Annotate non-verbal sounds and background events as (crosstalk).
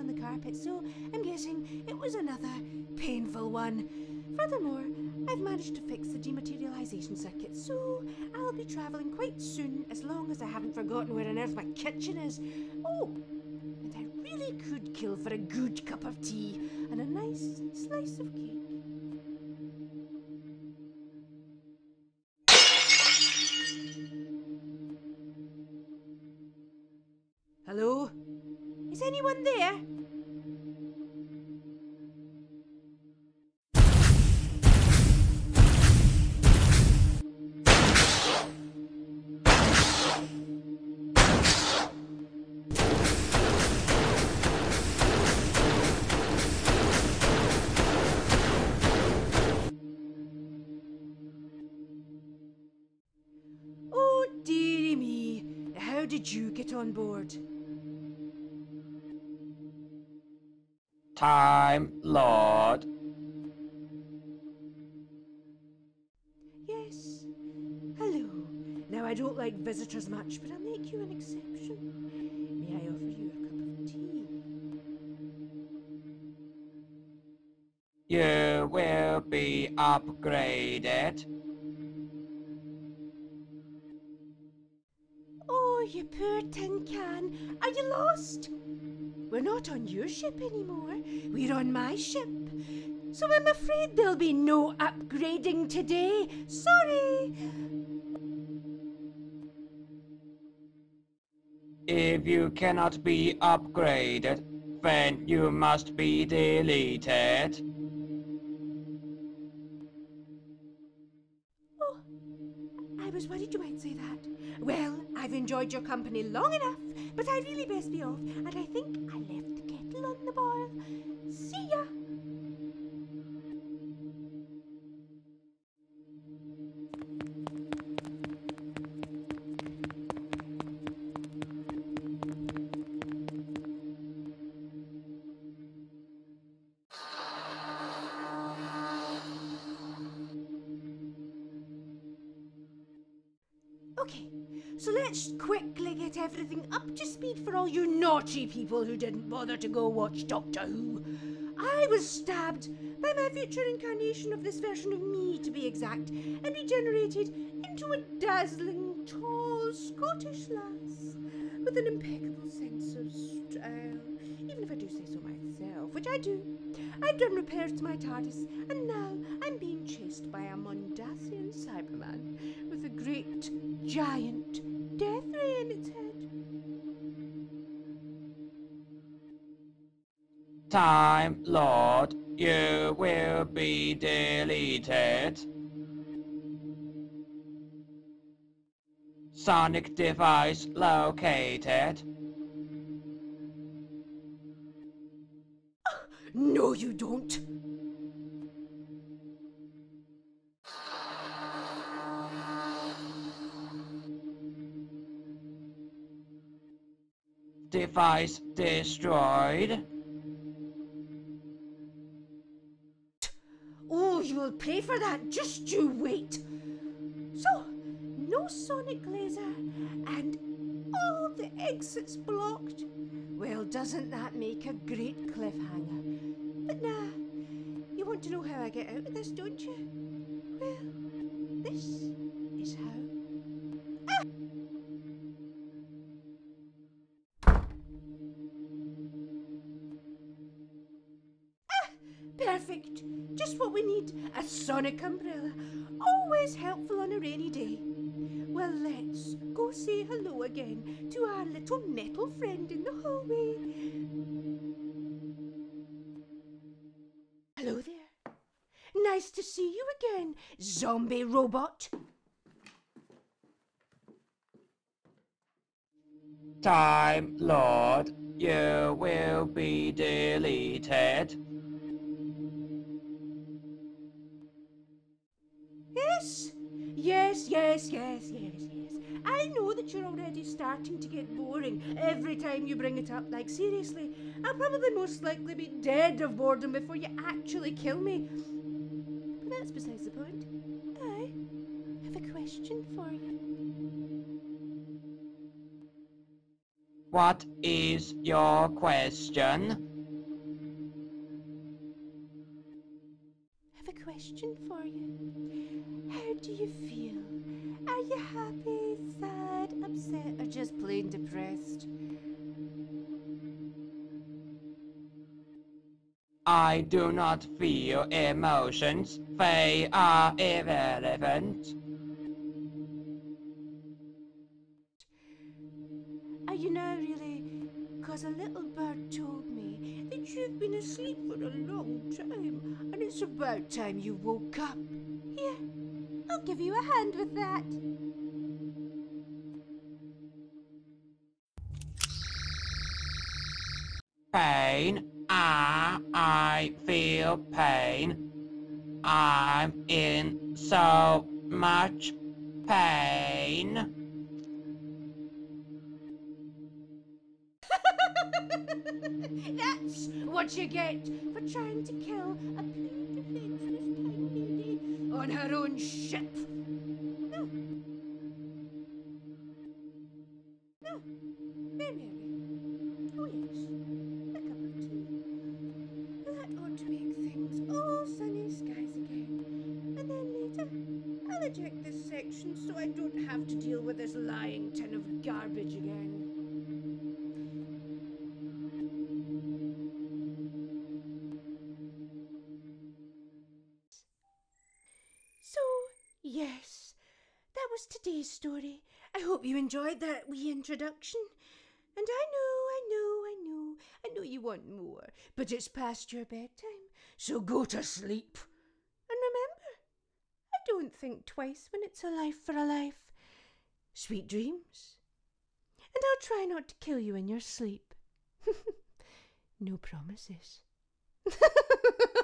on the carpet, so I'm guessing it was another painful one. Furthermore, I've managed to fix the dematerialization circuit, so I'll be travelling quite soon as long as I haven't forgotten where on earth my kitchen is. Oh, and I really could kill for a good cup of tea and a nice slice of cake. Oh, dearie me. How did you get on board? Time Lord. Yes. Hello. Now, I don't like visitors much, but I'll make you an exception. May I offer you a cup of tea? You will be upgraded. Oh, you poor tin can. Are you lost? We're not on your ship anymore. We're on my ship. So I'm afraid there'll be no upgrading today. Sorry. If you cannot be upgraded, then you must be deleted. Oh, Was worried you might say that. Well, I've enjoyed your company long enough, but I really best be off, and I think I left the kettle on the boil. See ya. Okay, so let's quickly get everything up to speed for all you naughty people who didn't bother to go watch Doctor Who. I was stabbed by my future incarnation of this version of me, to be exact, and regenerated into a dazzling, tall Scottish lass with an impeccable sense of style, even if I do say so myself, which I do. I've done repairs to my TARDIS, and now I'm being chased by a Mondasian Cyberman with a great, giant death ray in its head. Time Lord, you will be deleted. Sonic device located. No, you don't. Device destroyed. Oh, you will pay for that. Just you wait. So, no sonic laser and all the exits blocked. Well, doesn't that make a great cliffhanger? But nah, you want to know how I get out of this, don't you? Well, this is how. Ah! Perfect. Just what we need. A sonic umbrella. Always helpful on a rainy day. Well, let's go say hello again to our little metal friend in the hallway. Hello there. Nice to see you again, zombie robot. Time Lord, you will be deleted. Yes, yes, yes, yes, yes, yes. I know that you're already starting to get boring every time you bring it up. Like, seriously, I'll probably most likely be dead of boredom before you actually kill me. But that's besides the point. I have a question for you. What is your question? Question for you. How do you feel? Are you happy, sad, upset, or just plain depressed? I do not feel emotions. They are irrelevant. Are you now really? Cause a little bird told you've been asleep for a long time, and it's about time you woke up. Here, I'll give you a hand with that. Pain. Ah, I feel pain. I'm in so much pain. (laughs) That's what you get for trying to kill a poor defenseless tiny lady on her own ship. No. No. Very merry. Oh yes. A cup of tea. That ought to make things all sunny skies again. And then later, I'll eject this section so I don't have to deal with this lying tin of garbage again. Yes, that was today's story. I hope you enjoyed that wee introduction. And I know, I know, I know, I know you want more, but it's past your bedtime, so go to sleep. And remember, I don't think twice when it's a life for a life. Sweet dreams. And I'll try not to kill you in your sleep. (laughs) no promises. (laughs)